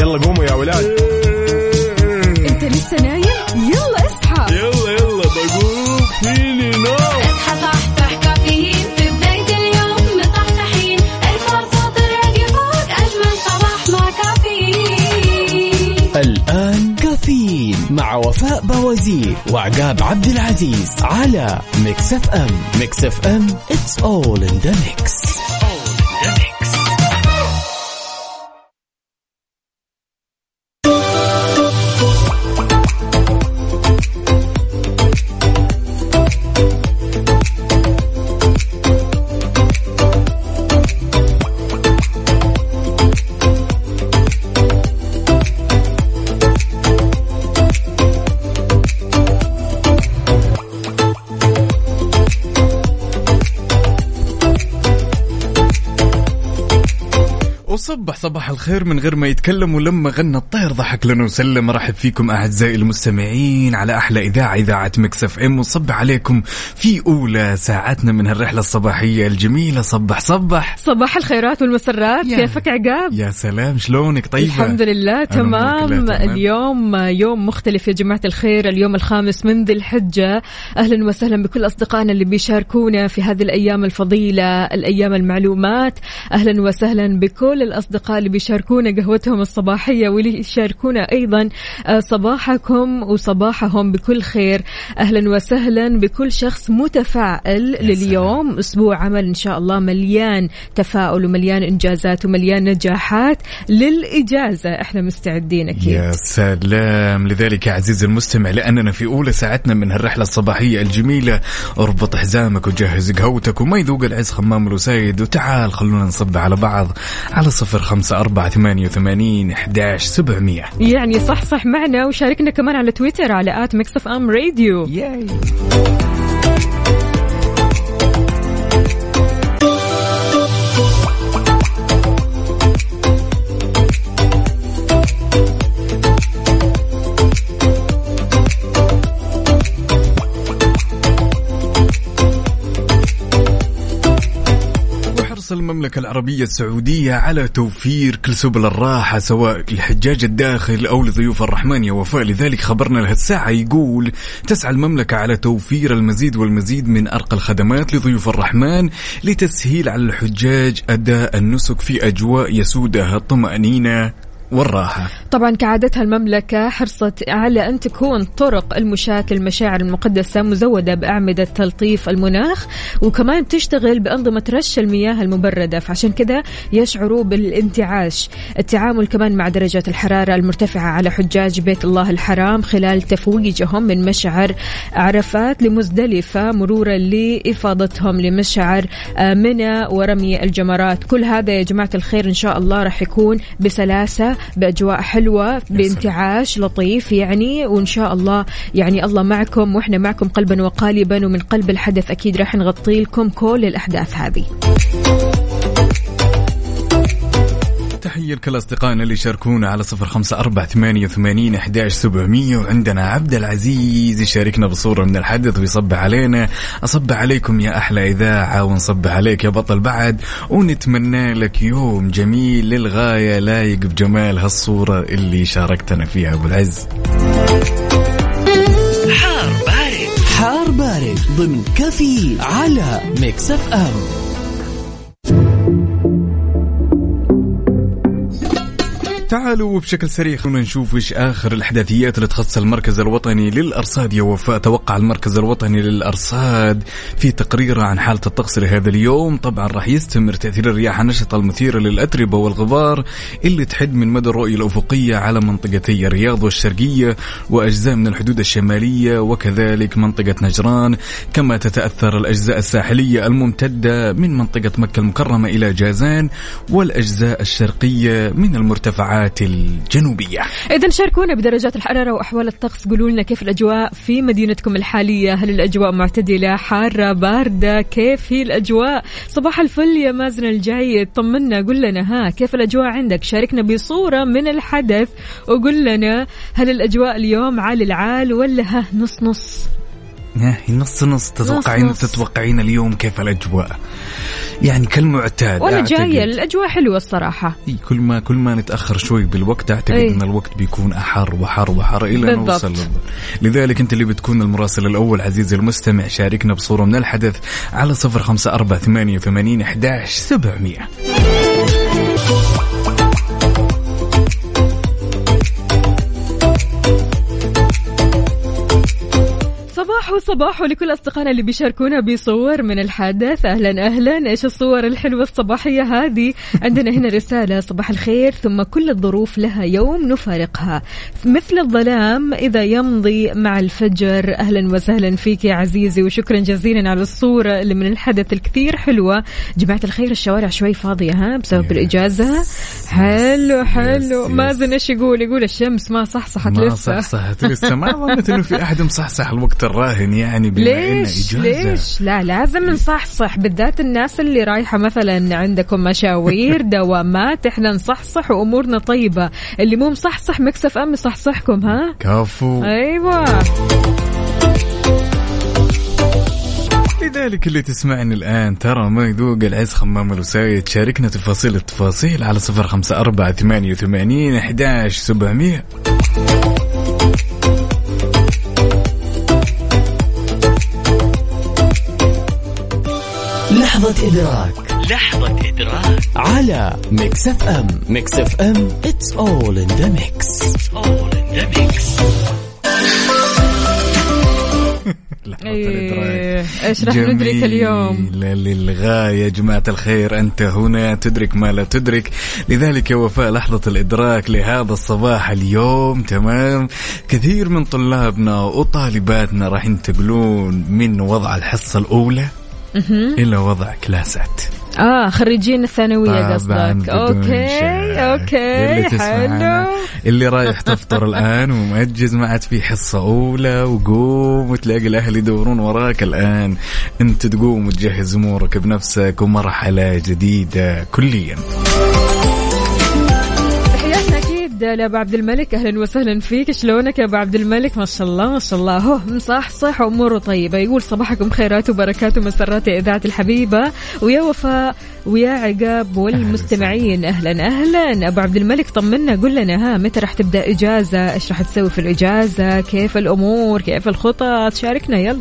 يلا قوموا يا ولاد. انت لسه نايم؟ يلا اصحى. يلا يلا بقوم فيني نوم. اصحى صحصح كافيين. في بداية اليوم مصحصحين. الفرصة تراك فوق أجمل صباح مع كافيين. الآن كافيين مع وفاء بوازير وعقاب عبد العزيز على Mix FM. Mix FM it's all in the mix. وصبح صباح الخير من غير ما يتكلم ولما غنى الطير ضحك لنا وسلم. رحب فيكم أعزائي المستمعين على أحلى إذاعة إذاعة Mix FM. وصبح عليكم في أولى ساعاتنا من هالرحلة الصباحية الجميلة. صبح صبح. صباح الخيرات والمسرات. يا- كيفك عقاب؟ يا سلام شلونك؟ طيبة؟ الحمد لله تمام. تمام. اليوم يوم مختلف يا جماعة الخير. اليوم الخامس من ذي الحجة. أهلا وسهلا بكل أصدقائنا اللي بيشاركونا في هذه الأيام الفضيلة الأيام المعلومات. أهلا وسهلا بكل الأصدقاء اللي بيشاركونا قهوتهم الصباحية واللي يشاركونا أيضا آه، صباحكم وصباحهم بكل خير. أهلا وسهلا بكل شخص متفائل لليوم. أسبوع عمل إن شاء الله مليان تفاؤل ومليان إنجازات ومليان نجاحات للإجازة. إحنا مستعدين أكيد. يا سلام. لذلك يا عزيزي المستمع لأننا في أولى ساعتنا من هالرحلة الصباحية الجميلة. اربط حزامك وجهز قهوتك وما يذوق العز خمام الوسايد وتعال خلونا نصب على بعض على صفر خمسة أربعة ثمانية وثمانين أحداش سبعمية. يعني صح صح معنا وشاركنا كمان على تويتر على at Mix FM Radio. ياي وحرص المملكة العربية السعودية على توفير كل سبل الراحة سواء لحجاج الداخل أو لضيوف الرحمن. يا وفاء لذلك خبرنا لهالساعة يقول تسعى المملكة على توفير المزيد والمزيد من أرقى الخدمات لضيوف الرحمن لتسهيل على الحجاج أداء النسك في أجواء يسودها الطمأنينة. والراحة. طبعا كعادتها المملكة حرصت على أن تكون طرق المشاة المشاعر المقدسة مزودة بأعمدة تلطيف المناخ وكمان تشتغل بأنظمة رش المياه المبردة. فعشان كذا يشعروا بالانتعاش. التعامل كمان مع درجات الحرارة المرتفعة على حجاج بيت الله الحرام خلال تفويجهم من مشعر عرفات لمزدلفة مرورا لإفاضتهم لمشعر منى ورمي الجمرات. كل هذا يا جماعة الخير إن شاء الله راح يكون بسلاسة بأجواء حلوة بانتعاش لطيف يعني وإن شاء الله يعني الله معكم وإحنا معكم قلبا وقالبا ومن قلب الحدث أكيد راح نغطي لكم كل الأحداث هذه. تحية لكل أصدقائنا اللي شاركونا على صفر خمسة أربعة ثمانية وثمانين أحداش سبعمية. وعندنا عبد العزيز يشاركنا بصورة من الحدث ويصبح علينا. أصبح عليكم يا أحلى إذاعة ونصبح عليك يا بطل بعد. ونتمنى لك يوم جميل للغاية. لايق بجمال هالصورة اللي شاركتنا فيها أبو العز. حار بارد. حار بارد ضمن كافيين على Mix FM. تعالوا بشكل سريع. خلونا نشوف إيش آخر الأحداثيات اللي تخص المركز الوطني للأرصاد يا وفاء. توقع المركز الوطني للأرصاد في تقريره عن حالة الطقس لهذا اليوم. طبعا راح يستمر تأثير الرياح النشطة المثيرة للأتربة والغبار اللي تحد من مدى الرؤية الأفقية على منطقتي الرياض والشرقية وأجزاء من الحدود الشمالية وكذلك منطقة نجران. كما تتأثر الأجزاء الساحلية الممتدة من منطقة مكة المكرمة إلى جازان والأجزاء الشرقية من المرتفعات الجنوبية. إذا شاركونا بدرجات الحرارة وأحوال الطقس. قولوا لنا كيف الأجواء في مدينتكم الحالية؟ هل الأجواء معتدلة حارة باردة؟ كيف هي الأجواء؟ صباح الفل يا مازن الجيد طمنا قول لنا ها كيف الأجواء عندك؟ شاركنا بصورة من الحدث وقول لنا هل الأجواء اليوم عال العال ولا ها؟ نص نص. نص نص تتوقعين نص. تتوقعين اليوم كيف الأجواء يعني كالمعتاد أعتقد. جاية الأجواء حلوة الصراحة كل ما كل ما نتأخر شوي بالوقت أعتقد إي. إن الوقت بيكون أحر وحر وحر إلى بالضبط. نوصل. لذلك أنت اللي بتكون المراسل الأول عزيزي المستمع شاركنا بصورة من الحدث على صفر خمسة أربعة ثمانية وثمانين إحداش سبعمئه صباح صباح لكل أصدقائنا اللي بيشاركونا بصور من الحدث أهلا أهلا. إيش الصور الحلوة الصباحية هذه؟ عندنا هنا رسالة صباح الخير. ثم كل الظروف لها يوم نفارقها. مثل الظلام إذا يمضي مع الفجر. أهلا وسهلا فيك يا عزيزي وشكرا جزيلا على الصورة اللي من الحدث الكثير حلوة. جماعة الخير الشوارع شوي فاضية ها؟ بسبب يس. الإجازة. حلو حلو. يس. مازن إيش يقول. يقول الشمس ما صحصحت ما لسه. صحصحت لسه. ما ظنيت إنه في أحد مصحصح الوقت الراهن يعني بما ليش؟ إجازة. ليش؟ لا لازم نصحصح. بالذات الناس اللي رايحة مثلا عندكم مشاوير دوامات إحنا نصحصح وأمورنا طيبة. اللي مو مصحصح مكسف إم يصحصحكم ها؟ كفو. أيوه. لذلك اللي تسمعني الآن ترى ما يذوق العز خمام الوسايد. تشاركنا تفاصيل التفاصيل على صفر خمسة أربعة ثمانية وثمانين أحداش سبعمية. لحظة إدراك لحظة إدراك على Mix FM Mix FM it's all in the mix. All in the mix. لحظة إيه، الإدراك. إيش راح ندرك اليوم؟ جميلة للغاية يا جماعة الخير أنت هنا تدرك ما لا تدرك. لذلك يا وفاء لحظة الإدراك لهذا الصباح اليوم تمام؟ كثير من طلابنا وطالباتنا راح ينتقلون من وضع الحصة الأولى إلى وضع كلاسات. آه خريجين الثانوية طبعاً قصدك. Okay. Okay اللي حلو. اللي رايح تفطر الآن ومأجز ما عاد في حصة أولى وقوم وتلاقي الأهل يدورون وراك الآن. أنت تقوم وتجهز أمورك بنفسك ومرحلة جديدة كليا. أكيد لابو عبد الملك. أهلا وسهلا فيك. شلونك يا أبو عبد الملك؟ ما شاء الله ما شاء الله. هو مصحصح وأموره طيبة. يقول صباحكم خيرات وبركات ومسرات يا إذاعة الحبيبة. ويا وفاء ويا عقاب والمستمعين. أهلا أهلا. أبو عبد الملك طمنا. قل لنا ها متى راح تبدأ إجازة؟ إيش راح تسوي في الإجازة؟ كيف الأمور؟ كيف الخطط؟ شاركنا يلا.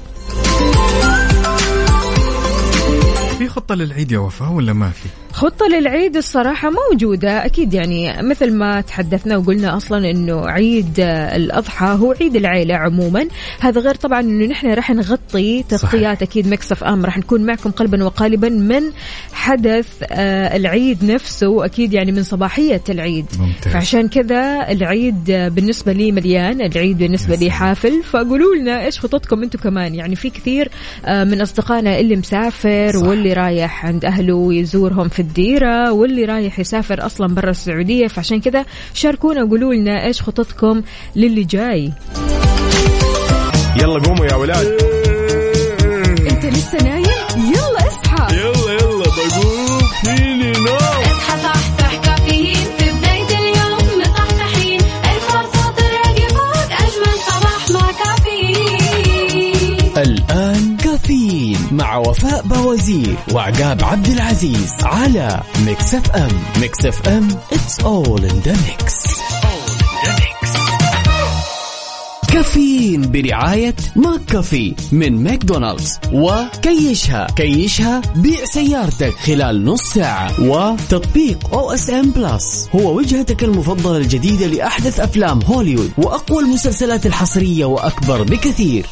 في خطة للعيد يا وفاء ولا ما في؟ خطة للعيد الصراحة موجودة. أكيد يعني مثل ما تحدثنا وقلنا أصلا أنه عيد الأضحى هو عيد العيلة عموما. هذا غير طبعا أنه نحن راح نغطي تغطيات أكيد مكسف أم. راح نكون معكم قلبا وقالبا من حدث آه، العيد نفسه أكيد يعني من صباحية العيد. ممتاز. فعشان كذا العيد بالنسبة لي مليان. العيد بالنسبة لي حافل. فقولوا لنا إيش خططكم أنتم كمان؟ يعني في كثير آه، من أصدقائنا اللي مسافر صح. واللي رايح عند أهله يزورهم في الديرة واللي رايح يسافر أصلا برا السعودية. فعشان كذا شاركونا وقولوا لنا إيش خططكم للي جاي. يلا قوموا يا ولاد. أنت لسه نايم؟ يلا اصحى. يلا يلا بقوم. فيني نوم مع وفاء بوازير وعقاب عبد العزيز على Mix FM Mix FM it's all in the mix. كافيين برعاية McCafé من ماكدونالدز. وكيشها كيشها بيع سيارتك خلال نص ساعة. وتطبيق OSN Plus هو وجهتك المفضلة الجديدة لأحدث أفلام هوليوود وأقوى المسلسلات الحصرية وأكثر بكثير.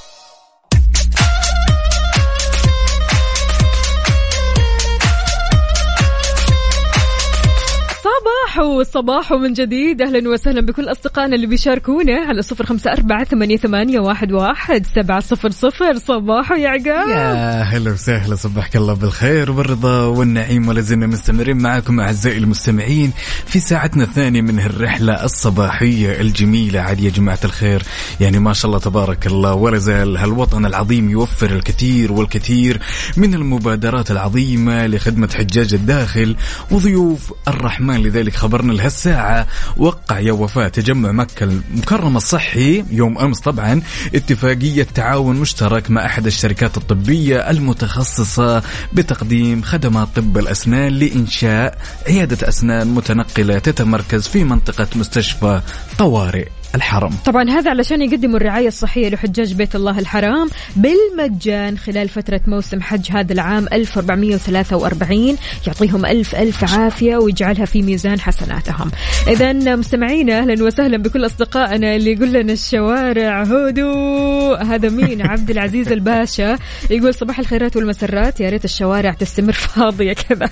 صباح صباح من جديد. أهلا وسهلا بكل أصدقائنا اللي بيشاركونا على صفر خمسة أربعة ثمانية, ثمانية واحد, واحد سبعة صفر صفر. صباح يا عقاب. يا هلا وسهلا. صبحك الله بالخير والرضا والنعيم ولا زلنا مستمرين معكم أعزائي المستمعين في ساعتنا الثانية من هالرحلة الصباحية الجميلة. عاد يا جماعة الخير. يعني ما شاء الله تبارك الله. ولا زال هالوطن العظيم يوفر الكثير والكثير من المبادرات العظيمة لخدمة حجاج الداخل وضيوف الرحمن. لذلك خبر خبرنا لهالساعة وقع يا وفاة تجمع مكة المكرمة الصحي يوم أمس طبعا اتفاقية تعاون مشترك مع أحد الشركات الطبية المتخصصة بتقديم خدمات طب الأسنان لإنشاء عيادة أسنان متنقلة تتمركز في منطقة مستشفى طوارئ. الحرم. طبعا هذا علشان يقدموا الرعاية الصحية لحجاج بيت الله الحرام بالمجان خلال فترة موسم حج هذا العام 1443 يعطيهم ألف ألف عافية ويجعلها في ميزان حسناتهم. إذا مستمعينا أهلا وسهلا بكل أصدقائنا اللي يقول لنا الشوارع هدوء. هذا مين؟ عبد العزيز الباشا يقول صباح الخيرات والمسرات. يا ريت الشوارع تستمر فاضية كذا.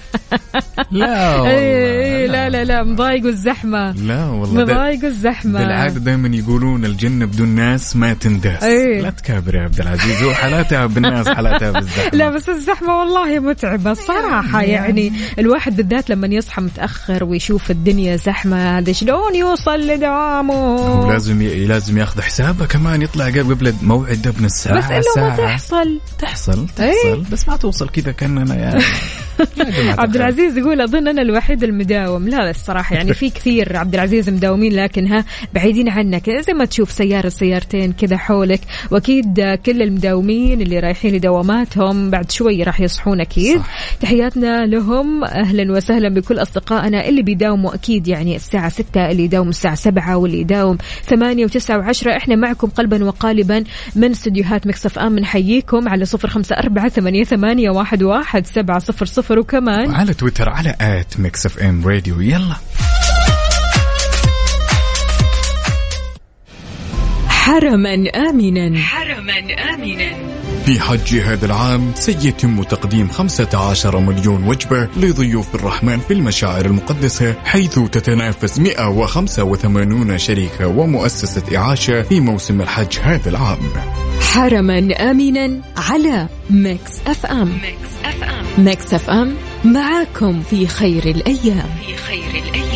لا والله إيه، لا لا لا مضايقوا الزحمة. لا والله مضايقوا الزحمة. بالعادة دائما يقولون الجنة بدون ناس ما تنداس. إيه. لا تكابر يا عبد العزيز هو حالاتها بالناس حالاتها بالزحمة. لا بس الزحمة والله متعبة الصراحة. يعني الواحد بالذات لما يصحى متأخر ويشوف الدنيا زحمة هذا شلون يوصل لدوامه هو لازم ي... لازم ياخذ حسابه كمان يطلع قبل قبل موعد ابن الساعة بس إنه ما تحصل. تحصل تحصل. إيه. بس ما توصل كذا كأننا يعني. عبد. العزيز يقول أظن أنا الوحيد المداوم. لا الصراحة يعني في كثير عبد العزيز مداومين لكن ها بعيدين عنك. زي ما تشوف سيارة سيارتين كذا حولك وأكيد كل المداومين اللي رايحين لدواماتهم بعد شوي راح يصحون أكيد. صح. تحياتنا لهم. أهلا وسهلا بكل أصدقائنا اللي بيداوموا أكيد يعني الساعة 6 اللي يداوم الساعة 7 واللي يداوم 8 و9 و10 إحنا معكم قلبا وقالبا من استديوهات Mix FM. نحييكم على 054 ثمانية ثمانية واحد واحد سبعة صفر صفر. وكمان. وعلى تويتر على at Mix FM Radio. يلا. حرما آمنا. حرما آمنا. في حج هذا العام سيتم تقديم 15 مليون وجبة لضيوف الرحمن في المشاعر المقدسة حيث تتنافس 185 شركة ومؤسسة إعاشة في موسم الحج هذا العام. حرما آمنا على Mix FM. Mix FM. Mix FM معاكم في خير الأيام. في خير الأيام.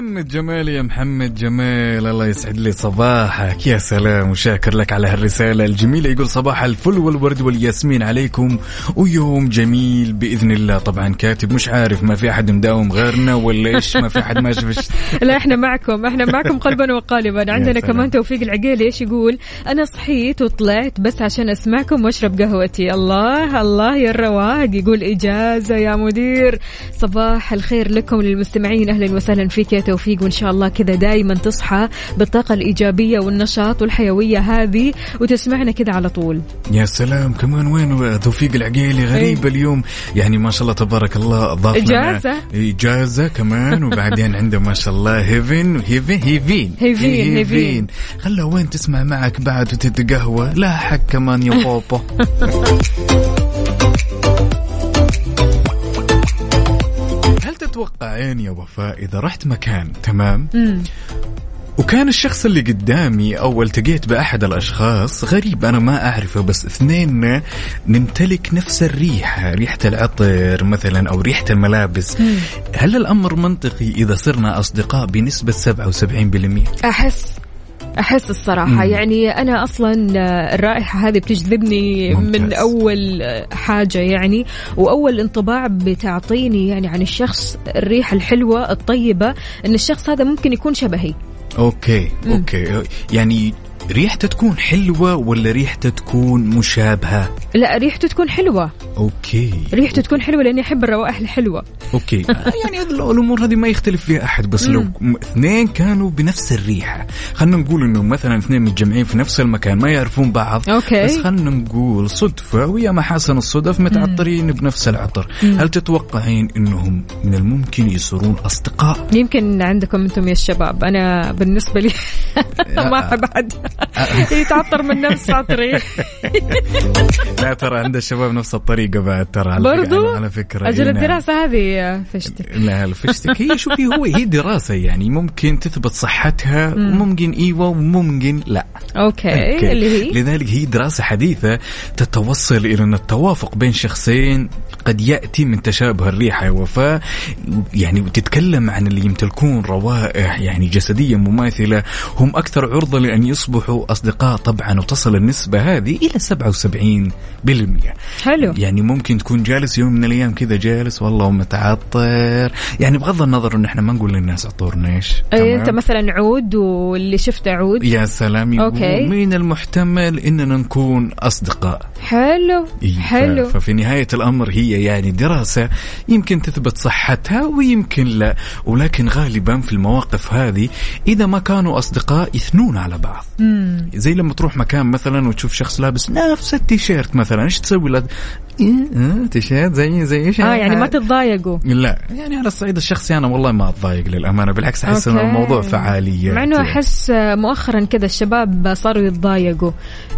محمد جمال يا محمد جمال الله يسعد لي صباحك. يا سلام وشاكر لك على هالرسالة الجميلة. يقول صباح الفل والورد والياسمين عليكم. ويوم جميل بإذن الله. طبعا كاتب مش عارف ما في أحد مداوم غيرنا ولا إيش ما في أحد ماشي في الش- لا إحنا معكم إحنا معكم قلبا وقالبا. عندنا. كمان توفيق العقيلي إيش يقول؟ أنا صحيت وطلعت بس عشان أسمعكم وأشرب قهوتي. الله الله يا الرواق. يقول إجازة يا مدير. صباح الخير لكم للمستمعين أهلا وسهلا فيك يا توفيق وإن شاء الله كذا دائما تصحى بالطاقة الإيجابية والنشاط والحيوية هذه وتسمعنا كذا على طول. يا سلام كمان وين توفيق العقيلي؟ غريب اليوم. يعني ما شاء الله تبارك الله ضاف إجازة. إجازة كمان وبعدين عنده ما شاء الله هيفن هيفن هيفين هيفين، هيفين. خله وين تسمع معك بعد وتتقهوى؟ لا حق كمان يا بابا. تتوقعين يا وفاء إذا رحت مكان تمام؟ مم. وكان الشخص اللي قدامي أو التقيت بأحد الأشخاص غريب أنا ما أعرفه بس اثنين نمتلك نفس الريحة ريحة العطر مثلا أو ريحة الملابس. هل الأمر منطقي إذا صرنا أصدقاء بنسبة 77% أحس أحس الصراحة مم. يعني أنا أصلا آه، الرائحة هذه بتجذبني ممتاز. من أول آه، حاجة يعني وأول انطباع بتعطيني يعني عن الشخص الريحة الحلوة الطيبة إن الشخص هذا ممكن يكون شبهي okay okay يعني ريحته تكون حلوة ولا ريحته تكون مشابهة؟ لا ريحته تكون حلوة. okay. ريحته تكون حلوة لأني أحب الروائح الحلوة. okay. يعني الأمور هذه ما يختلف فيها أحد بس لو م- اثنين كانوا بنفس الريحة. خلينا نقول إنه مثلا اثنين متجمعين في نفس المكان ما يعرفون بعض. okay. بس خلينا نقول صدفة ويا محاسن الصدف متعطرين بنفس العطر. هل تتوقعين إنهم من الممكن يصيرون أصدقاء؟ يمكن عندكم أنتم يا الشباب. أنا بالنسبة لي ما احب احد يتعطر من نفس عطري لا ترى عند الشباب نفس الطريقة بعد ترى على برضو؟ فكرة- على فكرة أجل إيه نعم. الدراسه هذه فشتك. لا الفشتك هي شوفي هو؟ هي دراسة يعني ممكن تثبت صحتها وممكن أيوه وممكن لا. okay okay. اللي هي؟ لذلك هي دراسة حديثة تتوصل إلى أن التوافق بين شخصين قد يأتي من تشابه الريحة يا وفاء يعني وتتكلم عن اللي يمتلكون روائح يعني جسدية مماثلة. هم أكثر عرضة لأن يصبحوا أصدقاء طبعا وتصل النسبة هذه إلى 77% حلو. يعني ممكن تكون جالس يوم من الأيام كذا جالس والله متعطر. يعني بغض النظر إن إحنا ما نقول للناس عطورنا إيش؟ أي تمام؟ أنت مثلا عود واللي شفته عود. يا سلام يقول أوكي. من المحتمل إننا نكون أصدقاء. حلو إيه، حلو. ففي نهاية الأمر هي يعني دراسة يمكن تثبت صحتها ويمكن لا. ولكن غالبا في المواقف هذه إذا ما كانوا أصدقاء يثنون على بعض. مم. زي لما تروح مكان مثلا وتشوف شخص لابس نفس التيشيرت مثلا إيش تسوي؟ تيشيرت زي زي إيش آه يعني؟ ما تتضايقوا. لا يعني على الصعيد الشخصي أنا والله ما أتضايق للأمانة بالعكس أحس ان okay. الموضوع فعاليه مع إنه أحس مؤخرا كذا الشباب صاروا يتضايقوا.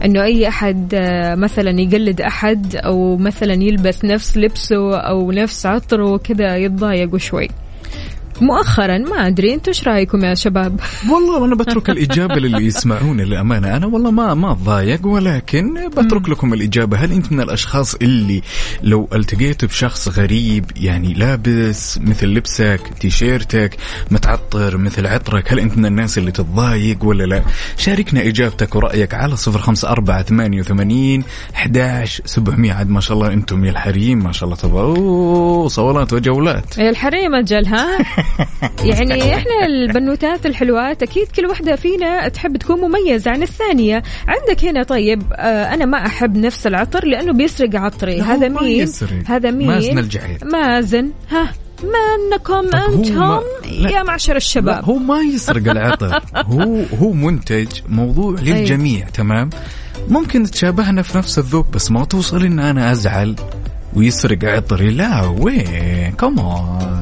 إنه أي أحد آه، مثلا يقلد أحد أو مثلا يلبس نفس لبسه أو نفس عطره كذا يتضايقوا شوي. مؤخرا ما أدري أنتم إيش رأيكم يا شباب؟ والله أنا بترك الإجابة للي يسمعون للأمانة. أنا والله ما ما أتضايق ولكن بترك لكم الإجابة. هل أنت من الأشخاص اللي لو التقيت بشخص غريب يعني لابس مثل لبسك تيشيرتك متعطر مثل عطرك هل أنت من الناس اللي تتضايق ولا لا؟ شاركنا إجابتك ورأيك على صفر خمسة أربعة ثمانية وثمانين احداش سبعمية. عاد ما شاء الله أنتم يا الحريم ما شاء الله تبغى أوه، صولات وجولات. يا الحريم أجل ها؟ يعني إحنا البنوتات الحلوات أكيد كل واحدة فينا تحب تكون مميزة عن الثانية. عندك هنا طيب آه أنا ما أحب نفس العطر لأنه بيسرق عطري. هذا مين؟ يسرق. هذا مين؟ مازن الجعيد. مازن. ها هو أنتم ما-. يا معشر الشباب. هو ما يسرق العطر. هو هو منتج موضوع للجميع تمام؟ ممكن تشابهنا في نفس الذوق بس ما توصل إن أنا أزعل ويسرق عطري. لا وين؟ كمان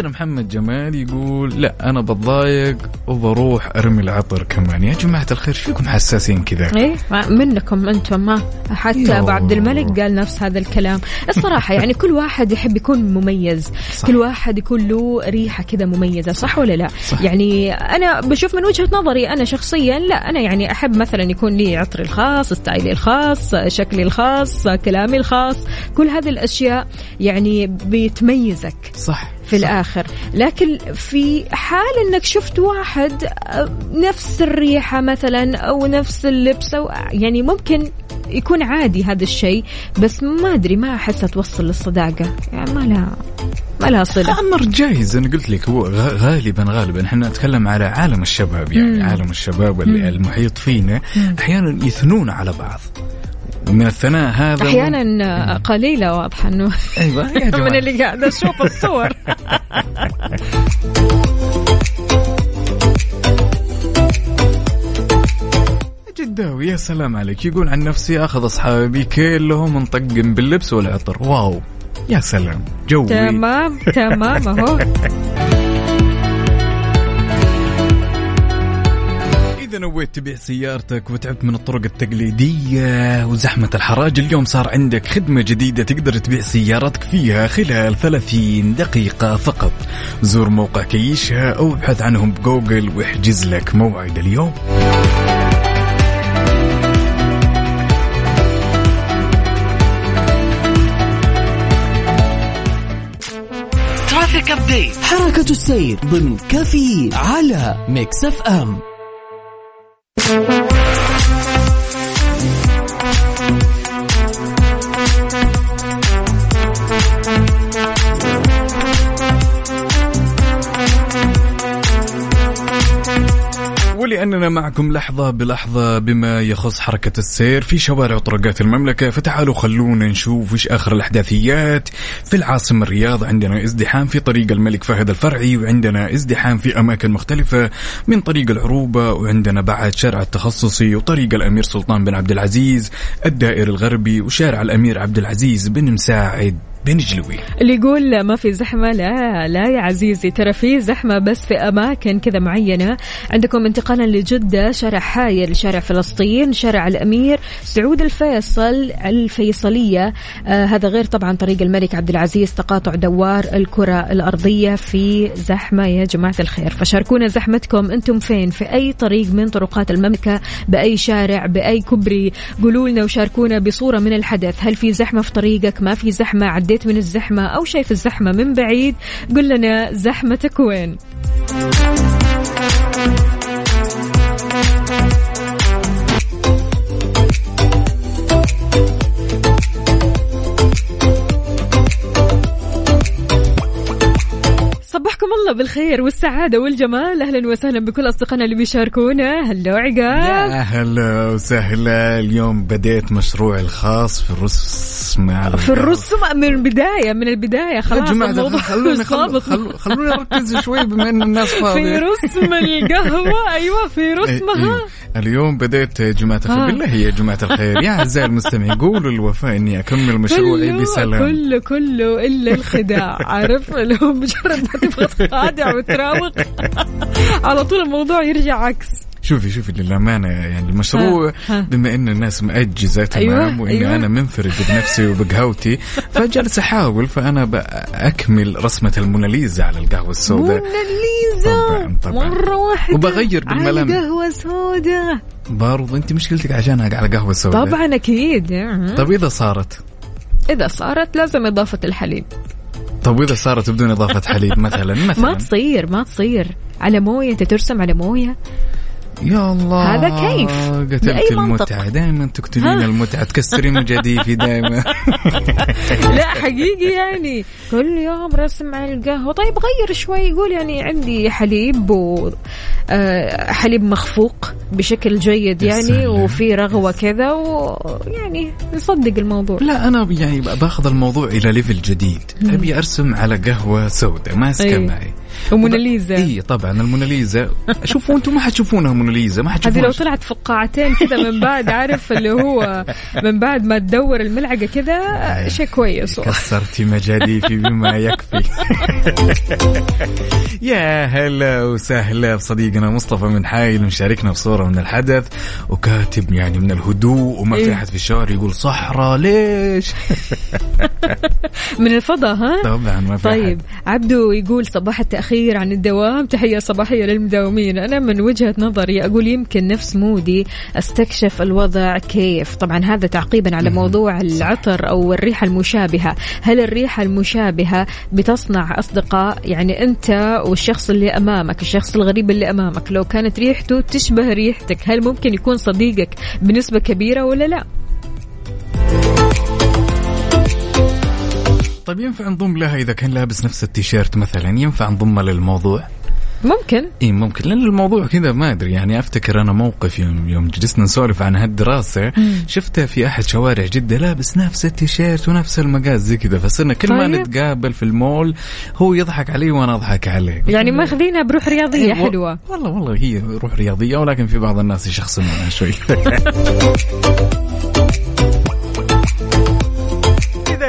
عندنا محمد جمال يقول لا أنا بتضايق وبروح أرمي العطر كمان. يا جماعة الخير فيكم حساسين كذا. إيه منكم أنتم ما حتى. ابو عبد الملك قال نفس هذا الكلام. الصراحة يعني كل واحد يحب يكون مميز. صح. كل واحد يكون له ريحة كذا مميزة صح ولا لا؟ صح. يعني أنا بشوف من وجهة نظري أنا شخصيا لا أنا يعني أحب مثلا يكون لي عطري الخاص ستايلي الخاص شكلي الخاص كلامي الخاص كل هذه الأشياء يعني بتميزك. صح. في الآخر. لكن في حال أنك شفت واحد آه، نفس الريحة مثلا أو نفس اللبس أو يعني ممكن يكون عادي هذا الشيء بس ما أدري ما أحسها توصل للصداقة. يعني ما لها ما لها صلة. أمر جايز أنا قلت لك هو غالبا غالبا إحنا نتكلم على عالم الشباب يعني مم. عالم الشباب اللي المحيط فينا. أحيانا يثنون على بعض. ومن الثناء هذا أحيانا آه، قليلة واضحة أنه أيوه يا من اللي قاعدة أشوف الصور. جداوي يا سلام عليك. يقول عن نفسي أخذ أصحابي كلهم منطقم باللبس والعطر. واو يا سلام جوي. تمام تمام أهو. إذا نويت تبيع سيارتك وتعبت من الطرق التقليدية وزحمة الحراج اليوم صار عندك خدمة جديدة تقدر تبيع سيارتك فيها خلال 30 دقيقة فقط. زور موقع كيشها أو ابحث عنهم بجوجل واحجز لك موعد اليوم. حركة السير ضمن كفي على ميكس أف أم. ولأننا معكم لحظة بلحظة بما يخص حركة السير في شوارع وطرقات المملكة. فتعالوا خلونا نشوف وش آخر الأحداثيات في العاصمة الرياض. عندنا ازدحام في طريق الملك فهد الفرعي وعندنا ازدحام في أماكن مختلفة من طريق العروبة وعندنا بعد شارع التخصصي وطريق الأمير سلطان بن عبد العزيز الدائر الغربي وشارع الأمير عبد العزيز بن مساعد. بنجلوي اللي يقول ما في زحمة لا لا يا عزيزي. ترى في زحمة بس في أماكن كذا معينة. عندكم انتقالا لجدة شارع حايل شارع فلسطين شارع الأمير سعود الفيصل الفيصلية. آه هذا غير طبعا طريق الملك عبد العزيز تقاطع دوار الكرة الأرضية في زحمة. يا جماعة الخير فشاركونا زحمتكم. أنتم فين؟ في أي طريق من طرقات المملكة بأي شارع بأي كبري قولوا لنا وشاركونا بصورة من الحدث. هل في زحمة في طريقك؟ ما في زحمة؟ عديت من الزحمة أو شايف الزحمة من بعيد قل لنا زحمتك وين. صبحكم الله بالخير والسعادة والجمال. أهلا وسهلا بكل أصدقائنا اللي بيشاركونا. هلو عقاب. يا هلا وسهلا. اليوم بديت مشروعي الخاص في الرسم في الرسم من البداية من البداية. خلاص الموضوع خلوني خلو صابط. خلو خلوني أركز شوي بما إن الناس في فاضية. رسم القهوة. أيوة في رسمها. اليوم بديت يا جماعة الخير. بالله يا جماعة الخير. يا أعزائي المستمعين قولوا الوفاء إني أكمل مشروعي بسلام. كله كله إلا الخداع. عارف؟ اللي هو مجرد ما تبغى تخادع وتراوغ على طول الموضوع يرجع عكس شوفي شوفي للأمانة يعني المشروع. بما إن الناس مأجزة تمام أيوة، وإني أيوة. أنا منفرد بنفسي وبقهوتي فجلس أحاول فأنا بأكمل رسمة الموناليزا على القهوة السوداء موناليزا طبعاً، طبعاً. مرة واحدة وبغير بالملامح. على قهوة سوداء برضو أنت مشكلتك عشانها على قهوة سوداء طبعا أكيد طب إذا صارت إذا صارت لازم إضافة الحليب طب وإذا صارت بدون إضافة حليب مثلا ما مثلا تصير ما تصير. على موية أنت ترسم على موية. يا الله هذا كيف؟ قتلت؟ المتعة دائما تقتلين؟ المتعة تكسرين مجاديفي دائما لا حقيقي يعني كل يوم رسم على القهوة طيب غير شوي يقول يعني عندي حليب و آه، حليب مخفوق بشكل جيد يعني. وفي رغوة كذا ويعني نصدق الموضوع لا أنا يعني باخذ الموضوع إلى level جديد أبي أرسم على قهوة سوداء ماسكة. معي وموناليزا اي طبعا الموناليزا شوفوا أنتم ما حتشوفونها موناليزا ما هذه لو حتشوفونها طلعت فقاعتين كذا من بعد عارف اللي هو من بعد ما تدور الملعقة كذا آه، شيء كويس. كسرتي مجاديفي بما يكفي. يا هلا وسهلا بصديقنا مصطفى من حايل مشاركنا بصورة من الحدث وكاتب يعني من الهدوء وما في إيه. أحد في الشارع يقول صحراء ليش؟ من الفضاء ها؟ طبعا ما في طيب عبدو يقول صباح التأخير عن الدوام. تحية صباحية للمداومين. أنا من وجهة نظري أقول يمكن نفس مودي أستكشف الوضع كيف. طبعا هذا تعقيبا على موضوع العطر أو الريحة المشابهة. هل الريحة المشابهة بتصنع أصدقاء؟ يعني أنت والشخص اللي أمامك الشخص الغريب اللي أمامك لو كانت ريحته تشبه ريحتك هل ممكن يكون صديقك بنسبة كبيرة ولا لا؟ طيب ينفع نضم لها إذا كان لابس نفس التيشيرت مثلا ينفع نضمها للموضوع؟ ممكن. إي ممكن لأن الموضوع كذا ما أدري يعني أفتكر أنا موقف يوم يوم جلسنا نسولف عن هالدراسة شفته في أحد شوارع جدة لابس نفس التيشيرت ونفس المقاس زي كذا فصرنا كل ما طيب. نتقابل في المول هو يضحك علي وأنا أضحك عليه. يعني ماخذينها بروح رياضية إيه، و- حلوة. والله والله هي روح رياضية ولكن في بعض الناس يشخصنونها شوي.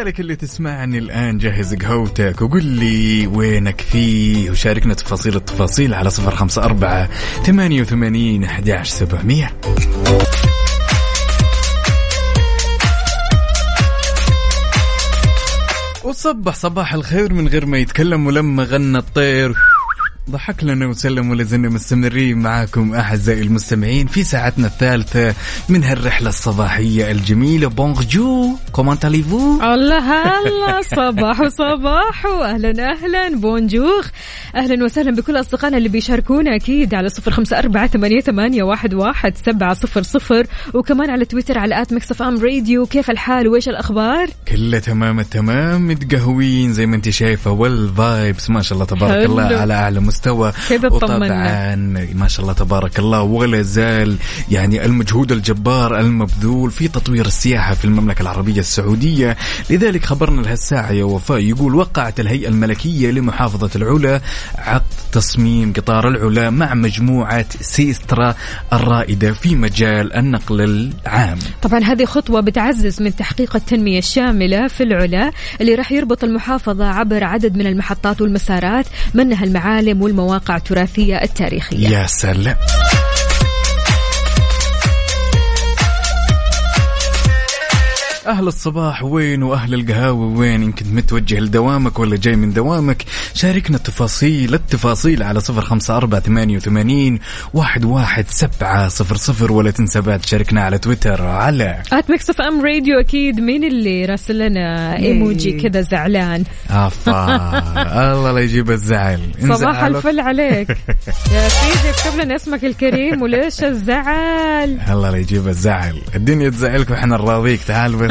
لذلك اللي تسمعني الآن جهز قهوتك وقل لي وينك فيه وشاركنا تفاصيل التفاصيل على صفر خمسة أربعة ثمانية وثمانين أحد سبعمية. وصبح صباح الخير من غير ما يتكلم ولما غنى الطير. ضحك لنا وسلم ولا زلنا مستمرين معاكم أعزائي المستمعين في ساعتنا الثالثة من هالرحلة الصباحية الجميلة. بونجو كومون تاليفو الله هلا صباح صباح واهلا أهلا. بونجوخ أهلا وسهلا بكل أصدقائنا اللي بيشاركونا أكيد على صفر خمسة أربعة ثمانية, ثمانية واحد, واحد سبعة صفر صفر. وكمان على تويتر على at ميكس FM راديو. كيف الحال؟ وإيش الأخبار؟ كله تمام التمام متقهوين زي ما أنت شايفة. وال vibes ما شاء الله تبارك. الله على أعلى مستوى كذا. وطبعا ما شاء الله تبارك الله ولا زال يعني المجهود الجبار المبذول في تطوير السياحة في المملكة العربية السعودية لذلك خبرنا لهالساعه يا وفاء يقول وقعت الهيئة الملكية لمحافظة العلا عقد تصميم قطار العلا مع مجموعة سيسترا الرائدة في مجال النقل العام طبعا هذه خطوة بتعزز من تحقيق التنمية الشاملة في العلا اللي راح يربط المحافظة عبر عدد من المحطات والمسارات منها المعالم والمواقع التراثية التاريخية. يا سلام. أهل الصباح وين وأهل القهاوي؟ وين؟ إن كنت متوجه لدوامك ولا جاي من دوامك؟ شاركنا التفاصيل التفاصيل على صفر خمسة أربعة ثمانية وثمانين واحد واحد سبعة صفر صفر ولا تنسى بعد تشاركنا على تويتر على at ميكس FM راديو أكيد. مين اللي راسل لنا إيموجي كذا زعلان؟ افا الله لا يجيب الزعل. صباح الفل عليك. يا سيدي اكتب لنا اسمك الكريم وليش الزعل؟ الله لا يجيب الزعل. الدنيا تزعلك وإحنا نراضيك تعال بس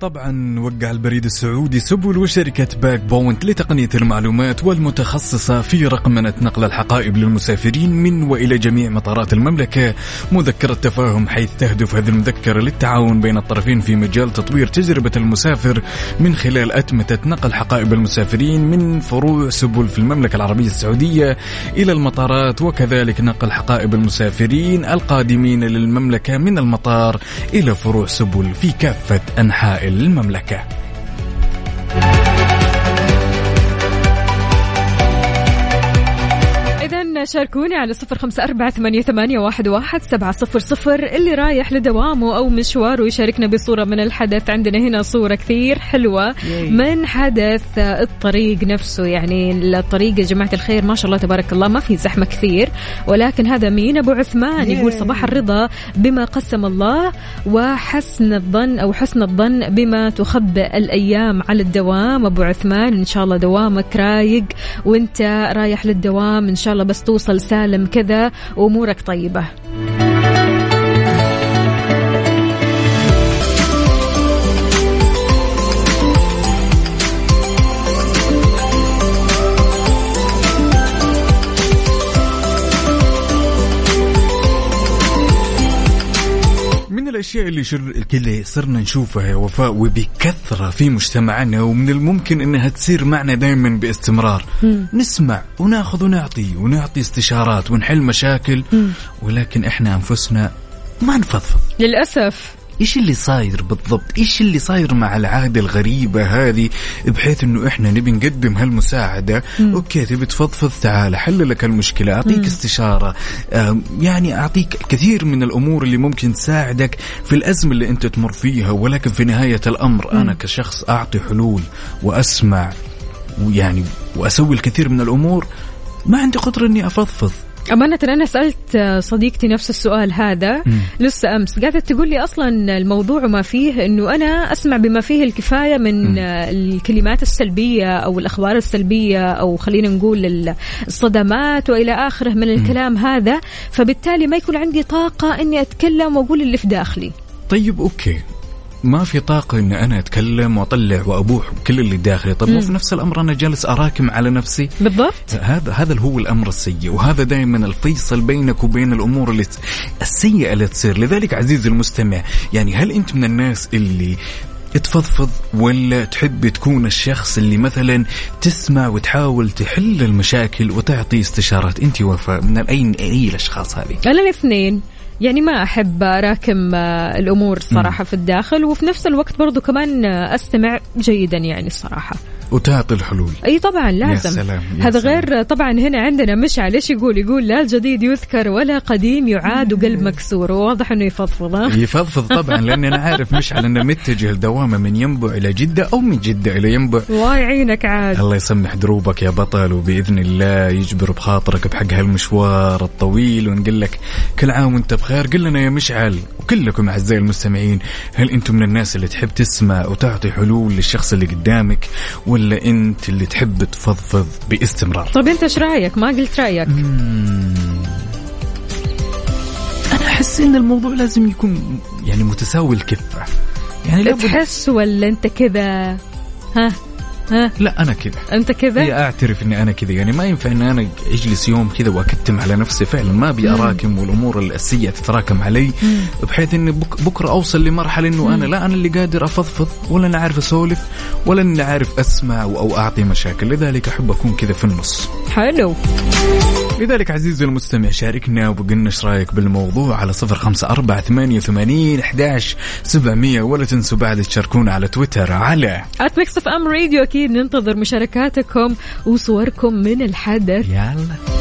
طبعا وقع البريد السعودي سبل وشركة باك بوينت لتقنية المعلومات والمتخصصة في رقمنة نقل الحقائب للمسافرين من وإلى جميع مطارات المملكة. مذكرة تفاهم حيث تهدف هذه المذكرة للتعاون بين الطرفين في مجال تطوير تجربة المسافر من خلال أتمتة نقل حقائب المسافرين من فروع سبل في المملكة العربية السعودية إلى المطارات وكذلك نقل حقائب المسافرين القادمين للمملكة من المطار إلى فروع سبل في كافة أنحاء المملكة. شاركوني على صفر خمسة أربعة ثمانية, ثمانية واحد, واحد سبعة صفر صفر. اللي رايح لدوامه أو مشواره يشاركنا بصورة من الحدث. عندنا هنا صورة كثير حلوة من حدث الطريق نفسه. يعني الطريق يا جماعة الخير ما شاء الله تبارك الله ما في زحمة كثير. ولكن هذا مين؟ أبو عثمان يقول صباح الرضا بما قسم الله وحسن الظن أو حسن الظن بما تخبئ الأيام على الدوام. أبو عثمان إن شاء الله دوامك رايق. وأنت رايح للدوام إن شاء الله بس توصل سالم كذا وأمورك طيبة. الأشياء اللي شر... اللي صرنا نشوفها يا وفاء وبكثرة في مجتمعنا ومن الممكن إنها تصير معنا دائما باستمرار. نسمع وناخذ ونعطي ونعطي استشارات ونحل مشاكل ولكن إحنا أنفسنا ما نفضفض. للأسف. إيش اللي صاير بالضبط؟ إيش اللي صاير مع العادة الغريبة هذه؟ بحيث إنه إحنا نبي نقدم هالمساعدة. أوكي تبي تفضفض؟ تعال احل لك المشكلة. أعطيك استشارة. آم، يعني أعطيك كثير من الأمور اللي ممكن تساعدك في الأزمة اللي أنت تمر فيها. ولكن في نهاية الأمر أنا كشخص أعطي حلول وأسمع ويعني وأسوي الكثير من الأمور. ما عندي قدرة إني أفضفض. أمانة أنا سألت صديقتي نفس السؤال هذا لسه أمس. قالت تقول لي أصلا الموضوع وما فيه أنه أنا أسمع بما فيه الكفاية من الكلمات السلبية أو الأخبار السلبية أو خلينا نقول الصدمات وإلى آخره من الكلام هذا. فبالتالي ما يكون عندي طاقة أني أتكلم وأقول اللي في داخلي. طيب أوكي. ما في طاقة إن أنا أتكلم وأطلع وأبوح كل اللي داخلي. طب وفي نفس الأمر أنا جالس أراكم على نفسي. بالضبط. هذا هذا هو الأمر السيء وهذا دائما الفيصل بينك وبين الأمور اللي السيئة اللي تصير. لذلك عزيزي المستمع يعني هل أنت من الناس اللي تفضفض ولا تحب تكون الشخص اللي مثلا تسمع وتحاول تحل المشاكل وتعطي استشارات؟ أنت وفاء من اي أي الأشخاص هذه؟ أنا الاثنين. يعني ما أحب أراكم آه، الأمور الصراحة في الداخل وفي نفس الوقت برضو كمان آه، أستمع جيدا يعني الصراحة. وتعطي الحلول. أي طبعا لازم. سلام، يا هذا سلام. غير طبعا هنا عندنا مشعل. إيش يقول؟ يقول لا الجديد يذكر ولا قديم يعاد وقلب مكسور. وواضح إنه يفضفض؟ يفضفض طبعا لاني أنا عارف مشعل إنه متجه لدوامة من ينبع إلى جدة أو من جدة إلى ينبع. الله يعينك عاد. الله يسمح دروبك يا بطل وبإذن الله يجبر بخاطرك بحق هالمشوار الطويل ونقول لك كل عام وأنت بخير. قل لنا يا مشعل وكلكم أعزائي المستمعين هل أنتم من الناس اللي تحب تسمع وتعطي حلول للشخص اللي قدامك؟ ولا انت اللي تحب تفضفض باستمرار؟ طيب انت إيش رأيك؟ ما قلت رأيك. أنا أحس إن الموضوع لازم يكون يعني متساوي الكفة. يعني تحس ولا انت كذا؟ ها؟ ها؟ لا أنا كذا. أنت كذا؟ هي أعترف إني أنا كذا. يعني ما ينفع إن أنا أجلس يوم كذا وأكتم على نفسي فعلا. ما أبي أراكم والأمور السيئه تتراكم علي بحيث إني بك بكرة أوصل لمرحلة إنه أنا لا أنا اللي قادر أفضفض ولا أنا عارف أسولف ولا اني عارف أسمع أو أعطي مشاكل. لذلك أحب أكون كذا في النص. حلو. لذلك عزيزي المستمع شاركنا وقلنا إيش رأيك بالموضوع على صفر خمسة أربعة ثمانية وثمانين أحداش سبعمية. ولا تنسوا بعد تشاركونا على تويتر على at ميكس FM راديو أكيد ننتظر مشاركاتكم وصوركم من الحدث. يلا.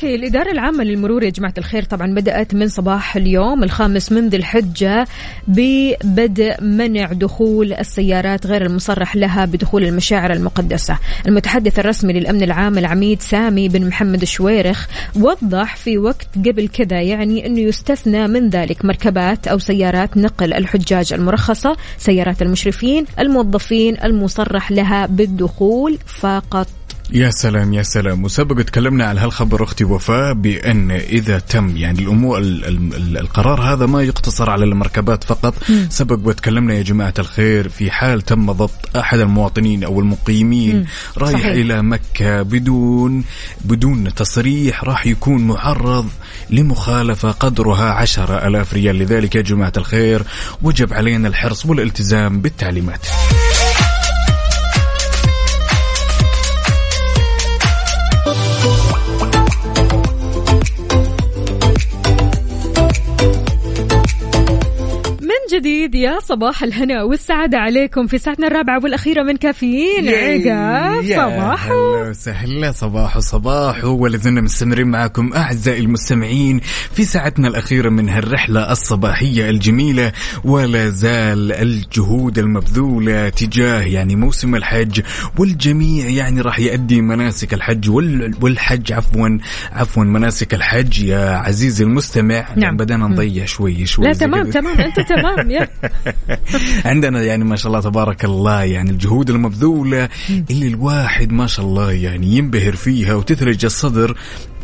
أوكي الإدارة العامة للمرور يا جماعة الخير طبعا بدأت من صباح اليوم الخامس من ذي الحجة ببدء منع دخول السيارات غير المصرح لها بدخول المشاعر المقدسة. المتحدث الرسمي للأمن العام العميد سامي بن محمد الشويرخ وضح في وقت قبل كذا يعني أنه يستثنى من ذلك مركبات أو سيارات نقل الحجاج المرخصة سيارات المشرفين الموظفين المصرح لها بالدخول فقط. يا سلام يا سلام. وسبق تكلمنا على هالخبر أختي وفاء بأن إذا تم يعني الأمور ال- ال- ال- القرار هذا ما يقتصر على المركبات فقط. سبق وتكلمنا يا جماعة الخير في حال تم ضبط أحد المواطنين أو المقيمين. رايح صحيح. إلى مكة بدون بدون تصريح راح يكون معرض لمخالفة قدرها عشرة ألاف ريال. لذلك يا جماعة الخير وجب علينا الحرص والالتزام بالتعليمات. جديد يا صباح الهنا والسعادة عليكم في ساعتنا الرابعة والأخيرة من كافيين. عقاب صباح هلا وسهلا صباح صباح ولا زلنا مستمرين معكم أعزائي المستمعين في ساعتنا الأخيرة من هالرحلة الصباحية الجميلة ولا زال الجهود المبذولة تجاه يعني موسم الحج والجميع يعني راح يؤدي مناسك الحج وال- والحج عفوا عفوا مناسك الحج يا عزيزي المستمع. نعم. بدأنا نضيع شوي شوي لا تمام. تمام أنت تمام. يا عندنا يعني ما شاء الله تبارك الله يعني الجهود المبذولة اللي الواحد ما شاء الله يعني ينبهر فيها وتثلج الصدر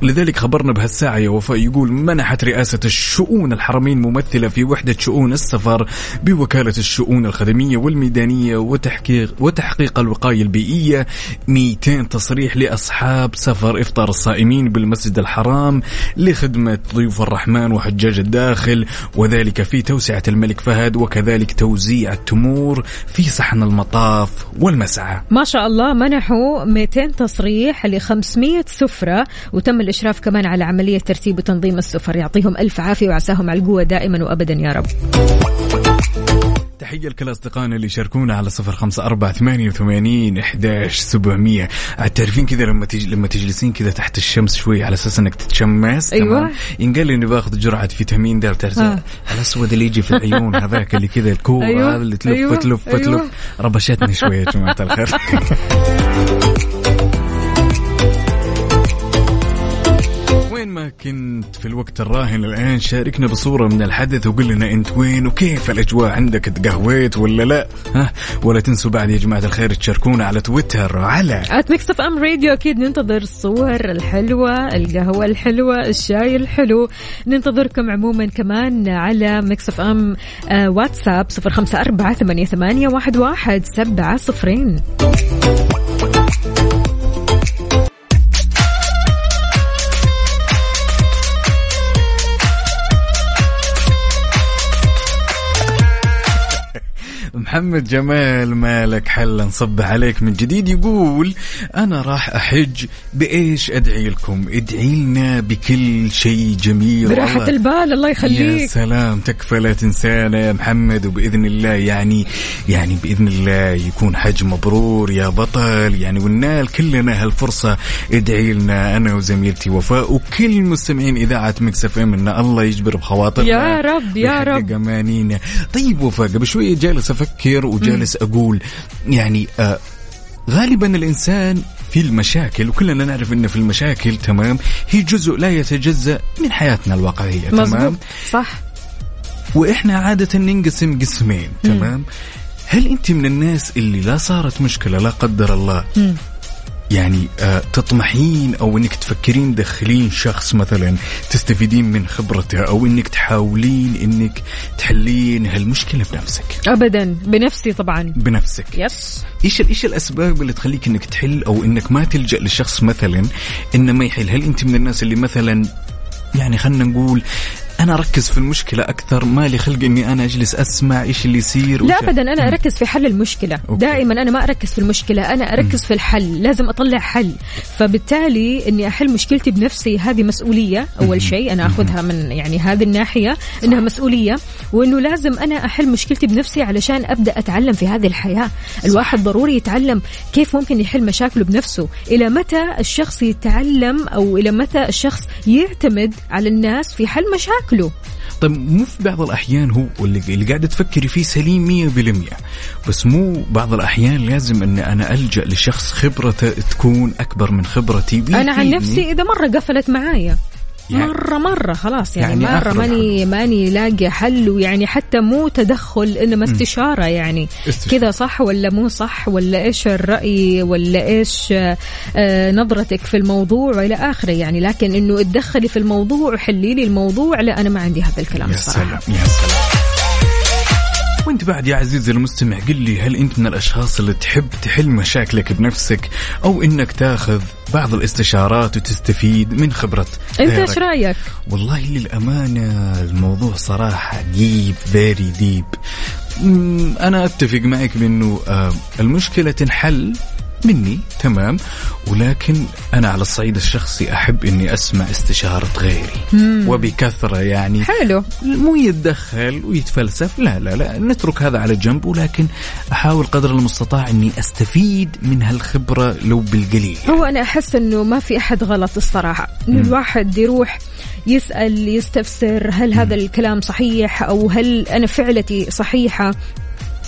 لذلك خبرنا بهالساعة يا وفاء يقول منحت رئاسة الشؤون الحرمين ممثلة في وحدة شؤون السفر بوكالة الشؤون الخدمية والميدانية وتحقيق وتحقيق الوقاية البيئية. 200 تصريح لأصحاب سفر إفطار الصائمين بالمسجد الحرام لخدمة ضيوف الرحمن وحجاج الداخل وذلك في توسعة الملك فهد وكذلك توزيع التمور في صحن المطاف والمسعى. ما شاء الله منحوا 200 تصريح ل 500 سفرة وتم الإشراف كمان على عملية ترتيب وتنظيم السفر يعطيهم ألف عافية وعساهم على القوة دائما وأبدا يا رب تحية لكل أصدقائنا اللي يشاركونا على صفر خمسة أربعة ثمانية وثمانين إحداش سبعمية تعرفين كذا لما تج... لما تجلسين كذا تحت الشمس شوي على أساس إنك تتشمس أيوة. تمام ينقال إني باخذ جرعة فيتامين د آه. الأسود اللي يجي في العيون هذاك اللي كذا الكورة أيوة. اللي تلف أيوة. تلف أيوة. تلف ربشتني شوي يا جماعة الخير ما كنت في الوقت الراهن الآن؟ شاركنا بصورة من الحدث وقل لنا أنت وين وكيف الأجواء؟ عندك تقهويت ولا لا؟ ها؟ ولا تنسوا بعد يا جماعة الخير تشاركونا على تويتر على at ميكس FM راديو أكيد ننتظر الصور الحلوة القهوة الحلوة الشاي الحلو. ننتظركم عموما كمان على ميكس FM واتساب صفر أربعة ثمانية, ثمانية واحد, واحد سبعة صفرين. محمد جمال مالك حل نصب عليك من جديد يقول أنا راح أحج بإيش أدعي لكم؟ ادعي لنا بكل شيء جميل. براحة والله البال الله يا يخليك سلام تكفى لا تنسانا يا محمد وبإذن الله يعني يعني بإذن الله يكون حج مبرور يا بطل. يعني وننال كلنا هالفرصة ادعي لنا أنا وزميلتي وفاء وكل المستمعين إذاعة مكس FM إن الله يجبر بخواطرنا. يا رب، يا رب. امانينا طيب وفاء قبل شوية جالس أفكر وجالس أقول يعني آه غالبا الإنسان في المشاكل وكلنا نعرف إن في المشاكل تمام هي جزء لا يتجزأ من حياتنا الواقعية مزبوط تمام صح. وإحنا عادة ننقسم قسمين تمام؟ هل أنت من الناس اللي لا صارت مشكلة لا قدر الله يعني آه تطمحين أو إنك تفكرين دخلين شخص مثلا تستفيدين من خبرته أو إنك تحاولين إنك تحلين هالمشكلة بنفسك. ابدا بنفسي طبعا. بنفسك. yes. إيش إيش الأسباب اللي تخليك إنك تحل أو إنك ما تلجأ لشخص مثلا إنه ما يحل؟ هل أنت من الناس اللي مثلا يعني خلينا نقول أنا أركز في المشكلة أكثر ما لي خلق إني أنا أجلس أسمع إيش اللي يصير لا ابدا أنا أركز في حل المشكلة. okay. دائما أنا ما أركز في المشكلة أنا أركز في الحل لازم أطلع حل. فبالتالي إني أحل مشكلتي بنفسي هذه مسؤولية أول شيء. أنا أخذها من يعني هذه الناحية إنها مسؤولية. وإنه لازم أنا أحل مشكلتي بنفسي علشان أبدأ أتعلم في هذه الحياة. الواحد ضروري يتعلم كيف ممكن يحل مشاكله بنفسه. إلى متى الشخص يتعلم أو إلى متى الشخص يعتمد على الناس في حل مشاكله طيب مو في بعض الأحيان هو اللي, اللي قاعدة تفكري فيه سليم 100% بس مو بعض الأحيان لازم إن أنا ألجأ لشخص خبرته تكون أكبر من خبرتي أنا عن. نفسي إذا مرة قفلت معايا يعني- مرة مرة خلاص يعني, يعني مرة ماني ماني لاقي حل ويعني حتى مو تدخل إنما استشارة يعني. كذا صح ولا مو صح؟ ولا إيش الرأي؟ ولا إيش آه، نظرتك في الموضوع؟ والى آخره يعني. لكن إنه اتدخلي في الموضوع وحلي لي الموضوع لا أنا ما عندي هذا الكلام يا الصراحة. سلام يا سلام. وانت بعد يا عزيزي المستمع قل لي هل انت من الأشخاص اللي تحب تحل مشاكلك بنفسك أو إنك تاخذ بعض الاستشارات وتستفيد من خبرة أنت؟ إيش رأيك؟ والله للأمانة الموضوع صراحة deep very deep أنا أتفق معك بأنه آه، المشكلة تنحل مني تمام. ولكن أنا على الصعيد الشخصي أحب أني أسمع استشارة غيري. وبكثرة يعني. حلو. مو يتدخل ويتفلسف. لا لا لا نترك هذا على جنب. ولكن أحاول قدر المستطاع أني أستفيد من هالخبرة لو بالقليل. هو أنا أحس إنه ما في أحد غلط الصراحة. انه الواحد يروح يسأل يستفسر هل هذا الكلام صحيح؟ أو هل أنا فعلتي صحيحة؟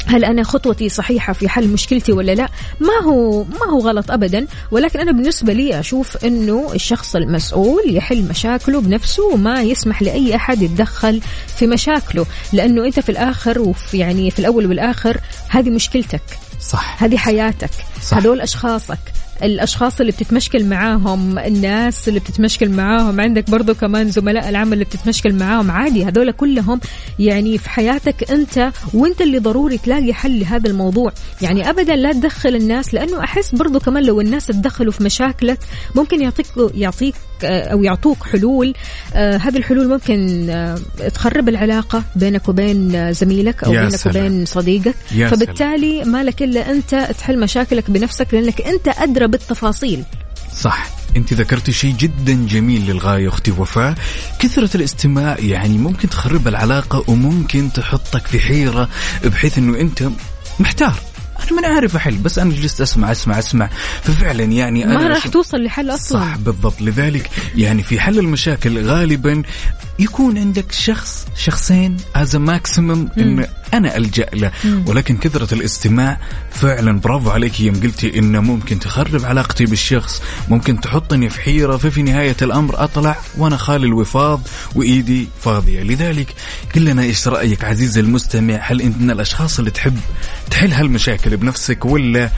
هل أنا خطوتي صحيحة في حل مشكلتي ولا لا؟ ما هو ما هو غلط ابدا ولكن أنا بالنسبة لي أشوف إنه الشخص المسؤول يحل مشاكله بنفسه وما يسمح لأي أحد يتدخل في مشاكله لأنه أنت في الآخر وفي يعني في الأول والآخر هذه مشكلتك صح. هذه حياتك صح. هذول أشخاصك. الأشخاص اللي بتتمشكل معاهم الناس اللي بتتمشكل معاهم عندك برضو كمان زملاء العمل اللي بتتمشكل معاهم. عادي هذول كلهم يعني في حياتك أنت وأنت اللي ضروري تلاقي حل لهذا الموضوع. يعني ابدا لا تدخل الناس لأنه أحس برضو كمان لو الناس تدخلوا في مشاكلك ممكن يعطيك يعطيك أو يعطوك حلول. آه، هذه الحلول ممكن آه، تخرب العلاقة بينك وبين آه، زميلك أو بينك سلام. وبين صديقك. يا فبالتالي ما لك إلا أنت تحل مشاكلك بنفسك لأنك أنت أدرى بالتفاصيل. صح. أنت ذكرتي شيء جدا جميل للغاية أختي وفاء. كثرة الاستماع يعني ممكن تخرب العلاقة وممكن تحطك في حيرة بحيث إنه أنت محتار. أنا ما عارف أحل بس أنا جلست أسمع أسمع أسمع. ففعلا يعني أنا ما راح توصل لحل أصلا. صح بالضبط. لذلك يعني في حل المشاكل غالبا يكون عندك شخص شخصين as maximum إن أنا ألجأ له. ولكن كثرة الاستماع فعلا برافو عليك. يوم قلتي إنه ممكن تخرب علاقتي بالشخص ممكن تحطني في حيرة ففي نهاية الأمر أطلع وأنا خالي الوفاض وإيدي فاضية. لذلك قل لنا إيش رأيك عزيزي المستمع؟ هل أنت من الأشخاص اللي تحب تحل هالمشاكل بنفسك ولا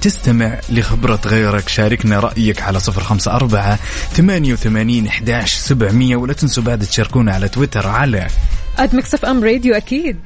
تستمع لخبرة غيرك؟ شاركنا رأيك على صفر خمسة أربعة ثمانية وثمانين إحداش سبعمية. ولا تنسوا بعد تشاركونا على تويتر على at Mix FM Radio أكيد.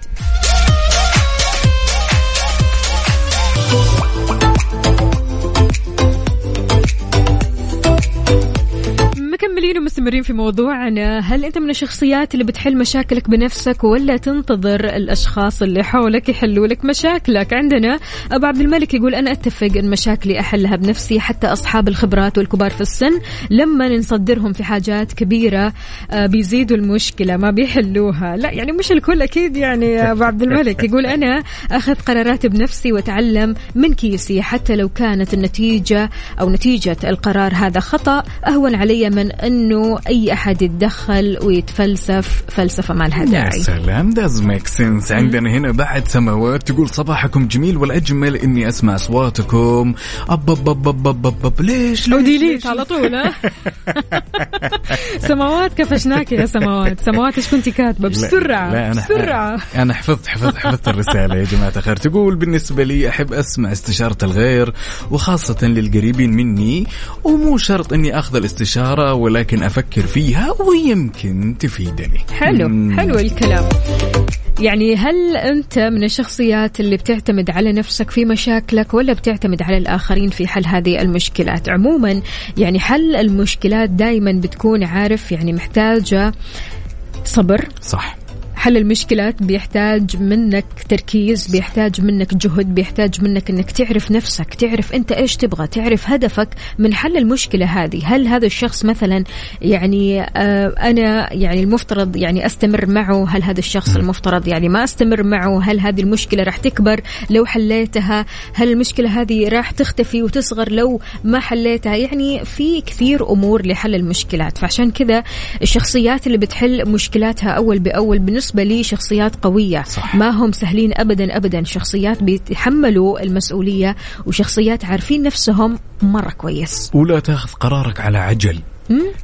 مكملين ومستمرين في موضوعنا. هل أنت من الشخصيات اللي بتحل مشاكلك بنفسك ولا تنتظر الأشخاص اللي حولك يحلوا لك مشاكلك؟ عندنا أبو عبد الملك يقول أنا أتفق إن مشاكلي أحلها بنفسي حتى أصحاب الخبرات والكبار في السن. لما نصدرهم في حاجات كبيرة آه، بيزيدوا المشكلة ما بيحلوها. لا يعني مش الكل أكيد يعني أبو عبد الملك. يقول أنا أخذ قراراتي بنفسي وأتعلم من كيسي حتى لو كانت النتيجة أو نتيجة القرار هذا خطأ أهون علي من أنه انه أي أحد يتدخل ويتفلسف فلسفة ما لها يا داعي. كلام does make sense. عندنا هنا بعد سماوات تقول صباحكم جميل والأجمل إني أسمع أصواتكم. أب أب أب أب أب أب, أب. ليش؟ ليش, و delete؟ على طول ها؟ سماوات كفشناك يا سماوات. سماوات إيش كنتي كاتبة؟ بسرعة لا أنا بسرعة. أنا حفظت حفظت حفظت الرسالة يا جماعة الخير. تقول بالنسبة لي أحب أسمع استشارة الغير وخاصة للقريبين مني ومو شرط إني أخذ الاستشارة ولكن أفكر فيها ويمكن تفيدني. حلو مم. حلو الكلام. يعني هل أنت من الشخصيات اللي بتعتمد على نفسك في مشاكلك ولا بتعتمد على الآخرين في حل هذه المشكلات؟ عموما يعني حل المشكلات دائما بتكون عارف يعني محتاجة صبر. صح. حل المشكلات بيحتاج منك تركيز بيحتاج منك جهد بيحتاج منك إنك تعرف نفسك تعرف أنت إيش تبغى تعرف هدفك من حل المشكلة هذه. هل هذا الشخص مثلا يعني آه أنا يعني المفترض يعني أستمر معه؟ هل هذا الشخص المفترض يعني ما أستمر معه؟ هل هذه المشكلة راح تكبر لو حليتها؟ هل المشكلة هذه راح تختفي وتصغر لو ما حليتها؟ يعني في كثير أمور لحل المشكلات. فعشان كذا الشخصيات اللي بتحل مشكلاتها أول بأول بالنسبة لي شخصيات قوية. صح. ما هم سهلين ابدا ابدا. شخصيات بيتحملوا المسؤولية وشخصيات عارفين نفسهم مرة كويس. ولا تاخذ قرارك على عجل.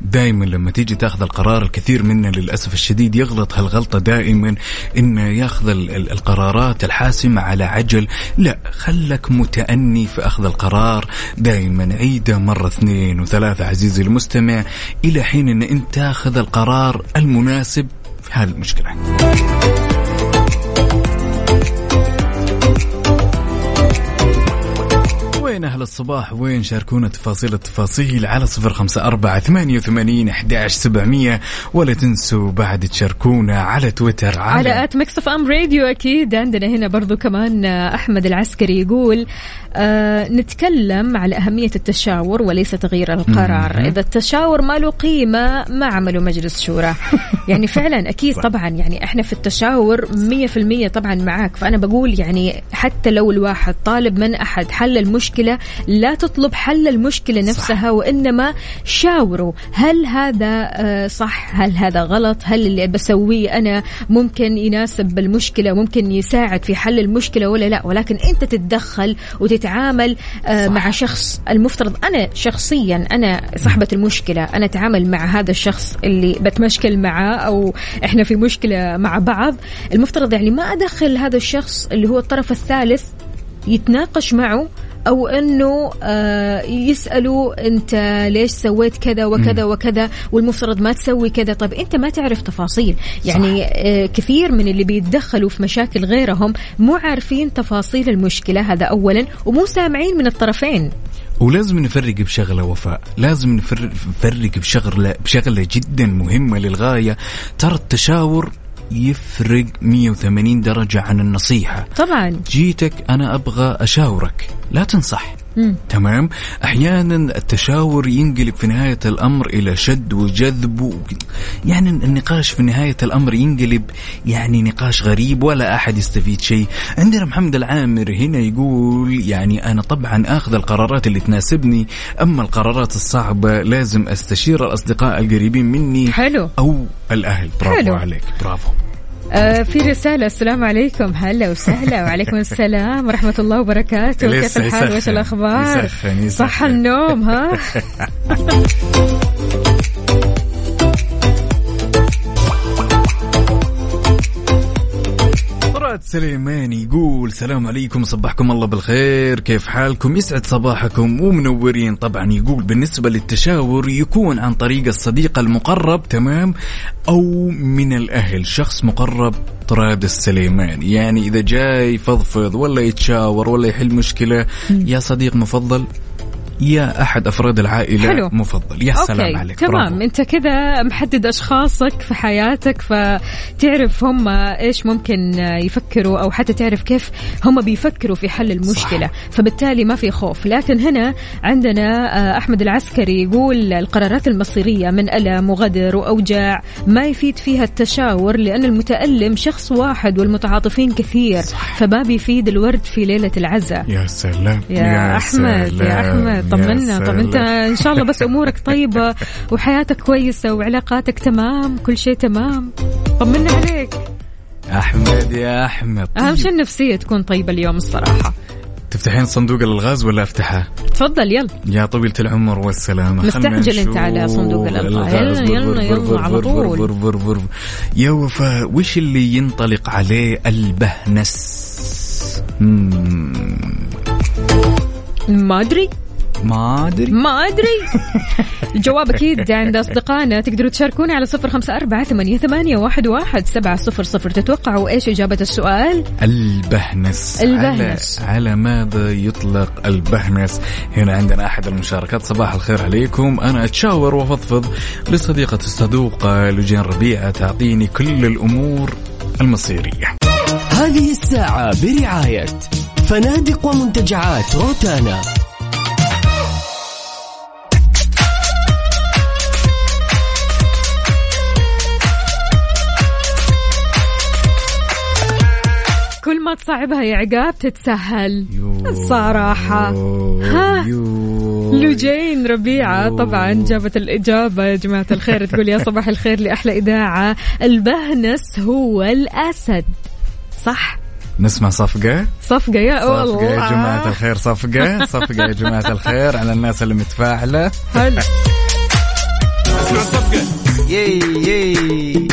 دائما لما تيجي تاخذ القرار الكثير منا للأسف الشديد يغلط هالغلطة دائما إنه ياخذ ال- ال- القرارات الحاسمة على عجل. لا خلك متأني في أخذ القرار. دائما عيده مرة اثنين وثلاثة عزيزي المستمع إلى حين إن أنت تاخذ القرار المناسب هذه المشكلة. وين أهل الصباح؟ وين شاركونا تفاصيل التفاصيل على صفر خمسة أربعة ثمانية وثمانين أحداش سبعمية. ولا تنسوا بعد تشاركونا على تويتر على, على at Mix FM Radio أكيد. عندنا هنا برضو كمان أحمد العسكري يقول آه نتكلم على أهمية التشاور وليس تغيير القرار. إذا التشاور ما له قيمة ما عملوا مجلس شورى. يعني فعلا أكيد طبعا يعني إحنا في التشاور 100% طبعا معاك. فأنا بقول يعني حتى لو الواحد طالب من أحد حل المشكلة لا تطلب حل المشكلة نفسها وإنما شاوروا هل هذا آه، صح هل هذا غلط؟ هل اللي بسويه أنا ممكن يناسب المشكلة ممكن يساعد في حل المشكلة ولا لا؟ ولكن أنت تتدخل وتتعامل آه، مع شخص المفترض أنا شخصيا أنا صاحبة المشكلة أنا أتعامل مع هذا الشخص اللي بتمشكل معاه أو إحنا في مشكلة مع بعض. المفترض يعني ما أدخل هذا الشخص اللي هو الطرف الثالث يتناقش معه أو أنه آه يسألوا أنت ليش سويت كذا وكذا وكذا والمفترض ما تسوي كذا. طيب أنت ما تعرف تفاصيل. يعني آه كثير من اللي بيتدخلوا في مشاكل غيرهم مو عارفين تفاصيل المشكلة. هذا اولا ومو سامعين من الطرفين. ولازم نفرق بشغلة وفاء. لازم نفرق بشغلة بشغلة جدا مهمة للغاية. ترى التشاور يفرق 180 درجة عن النصيحة. طبعا. جيتك أنا أبغى أشاورك. لا تنصح. مم. تمام؟ أحيانا التشاور ينقلب في نهاية الأمر إلى شد وجذب و... يعني النقاش في نهاية الأمر ينقلب يعني نقاش غريب ولا أحد يستفيد شيء. عندنا محمد العامر هنا يقول يعني أنا طبعا آخذ القرارات اللي تناسبني أما القرارات الصعبة لازم أستشير الأصدقاء القريبين مني حلو. أو الأهل. برافو حلو. عليك. برافو. في رسالة السلام عليكم. هلا وسهلا. وعليكم السلام ورحمة الله وبركاته. كيف الحال. وش الأخبار؟ يسخن- يسخن. صح النوم ها؟ مراد سليمان يقول سلام عليكم صبحكم الله بالخير كيف حالكم؟ يسعد صباحكم. ومنورين طبعا يقول بالنسبة للتشاور يكون عن طريق الصديق المقرب تمام؟ أو من الأهل شخص مقرب طراد السليمان يعني إذا جاي يفضفض ولا يتشاور ولا يحل مشكلة يا صديق مفضل يا أحد أفراد العائلة حلو. مفضل يا سلام أوكي. عليك تمام برافو. أنت كذا محدد أشخاصك في حياتك فتعرف هم إيش ممكن يفكروا أو حتى تعرف كيف هم بيفكروا في حل المشكلة صح. فبالتالي ما في خوف لكن هنا عندنا آه، أحمد العسكري يقول القرارات المصيرية من ألم وغدر وأوجاع ما يفيد فيها التشاور لأن المتألم شخص واحد والمتعاطفين كثير صح. فما بيفيد الورد في ليلة العزاء يا سلام يا يا سلام. أحمد. طمنا طب. انت إن شاء الله بس أمورك طيبة وحياتك كويسة وعلاقاتك تمام كل شيء تمام طمنا عليك أحمد يا أحمد أهم طيب. شيء النفسية تكون طيبة اليوم الصراحة تفتحين صندوق الألغاز ولا أفتحه؟ تفضل يلا يا طويلة العمر والسلامة مستعجل انت على صندوق الألغاز. الغاز. يلا، يلا، يلا، على طول. يا وفاء وش اللي ينطلق عليه البهنس؟ ما أدري ما أدري. ما أدري. الجواب أكيد عند أصدقائنا. تقدروا تشاركونا على صفر خمسة أربعة ثمانية, ثمانية واحد, واحد سبعة صفر صفر. تتوقعوا إيش إجابة السؤال؟ البهنس. البهنس. على, على ماذا يطلق البهنس؟ هنا عندنا أحد المشاركات. صباح الخير عليكم. أنا أتشاور وأفضفض لصديقة الصدوقة لجين ربيعة تعطيني كل الأمور المصيرية. هذه الساعة برعاية فنادق ومنتجعات روتانا. ما تصعبها يا عقاب تتسهل الصراحة. ها. يو. لجين ربيعة طبعا جابت الإجابة. يا جماعة الخير تقول يا صباح الخير لأحلى إذاعة. البهنس هو الأسد. صح؟ نسمع صفقة؟ صفقة يا والله صفقة يا جماعة الخير صفقة. صفقة يا جماعة الخير على الناس اللي متفاعلة. حلو. يي يي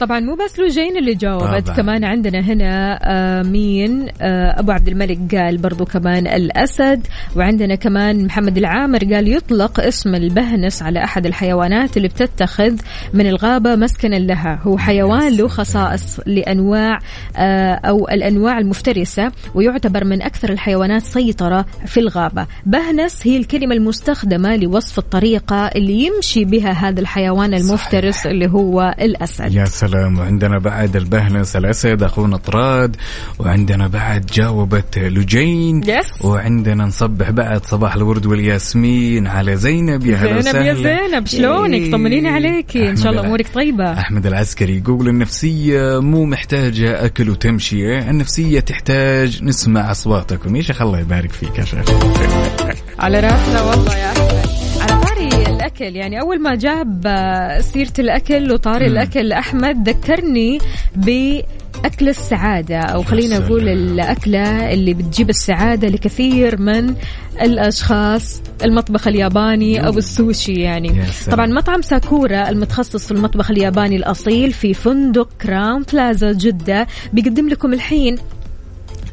طبعا مو بس لوجين اللي جاوبت طبعاً. كمان عندنا هنا آه مين؟ آه أبو عبد الملك قال برضو كمان الأسد وعندنا كمان محمد العامر قال يطلق اسم البهنس على أحد الحيوانات اللي بتتخذ من الغابة مسكنا لها. هو حيوان له خصائص لأنواع آه أو الأنواع المفترسة ويعتبر من أكثر الحيوانات سيطرة في الغابة. بهنس هي الكلمة المستخدمة لوصف الطريقة اللي يمشي بها هذا الحيوان المفترس اللي هو الأسد. يا سلام. وعندنا بعد البهنس الأسد أخونا طراد. وعندنا بعد جاوبت لجين. Yes. وعندنا نصبح بعد صباح الورد والياسمين على زينب. يا هلا زينب يا زينب شلونك؟ إيه. طمنيني عليكي إن أحمد شاء الله أمورك طيبة. أحمد العسكري يقول النفسية مو محتاجة أكل وتمشية. النفسية تحتاج نسمع أصواتكم. يا شيخ الله يبارك فيك يا شيخ. على راسنا والله يا أحمد. الأكل. يعني أول ما جاب آه، سيرة الأكل وطاري الأكل أحمد ذكرني بأكل السعادة. أو خلينا. نقول الأكلة اللي بتجيب السعادة لكثير من الأشخاص. المطبخ الياباني أو السوشي يعني. طبعا مطعم ساكورا المتخصص في المطبخ الياباني الأصيل في فندق كراون بلازا جدة بيقدم لكم الحين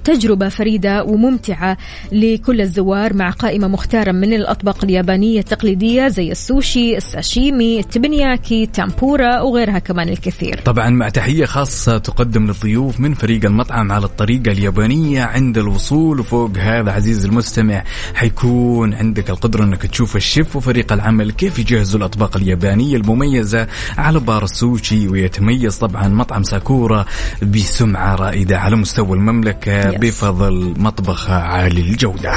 تجربة فريدة وممتعة لكل الزوار مع قائمة مختارة من الأطباق اليابانية التقليدية زي السوشي، الساشيمي، التيبانياكي، تمبورا وغيرها كمان الكثير. طبعا مع تحية خاصة تقدم للضيوف من فريق المطعم على الطريقة اليابانية عند الوصول وفوق هذا عزيز المستمع حيكون عندك القدرة إنك تشوف الشيف وفريق العمل كيف يجهزوا الأطباق اليابانية المميزة على بار السوشي ويتميز طبعا مطعم ساكورا بسمعة رائدة على مستوى المملكة. بفضل مطبخ عالي الجودة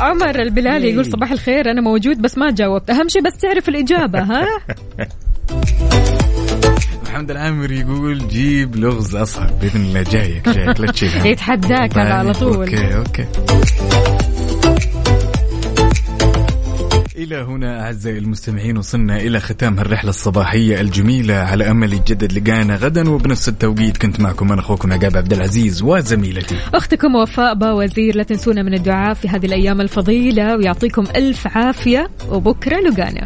عمر البلالي يقول صباح الخير أنا موجود بس ما جاوبت، أهم شيء بس تعرف الإجابة ها؟ محمد العامر يقول جيب لغز أصعب بإذن الله جايك جايك لا تشيل. يتحداك على طول. okay okay إلى هنا أعزائي المستمعين وصلنا إلى ختام هالرحلة الصباحية الجميلة على أمل يتجدد لقانا غدا وبنفس التوقيت كنت معكم أنا أخوكم عقاب عبد العزيز وزميلتي أختكم وفاء باوزير لا تنسونا من الدعاء في هذه الأيام الفضيلة ويعطيكم ألف عافية وبكرة لقانا.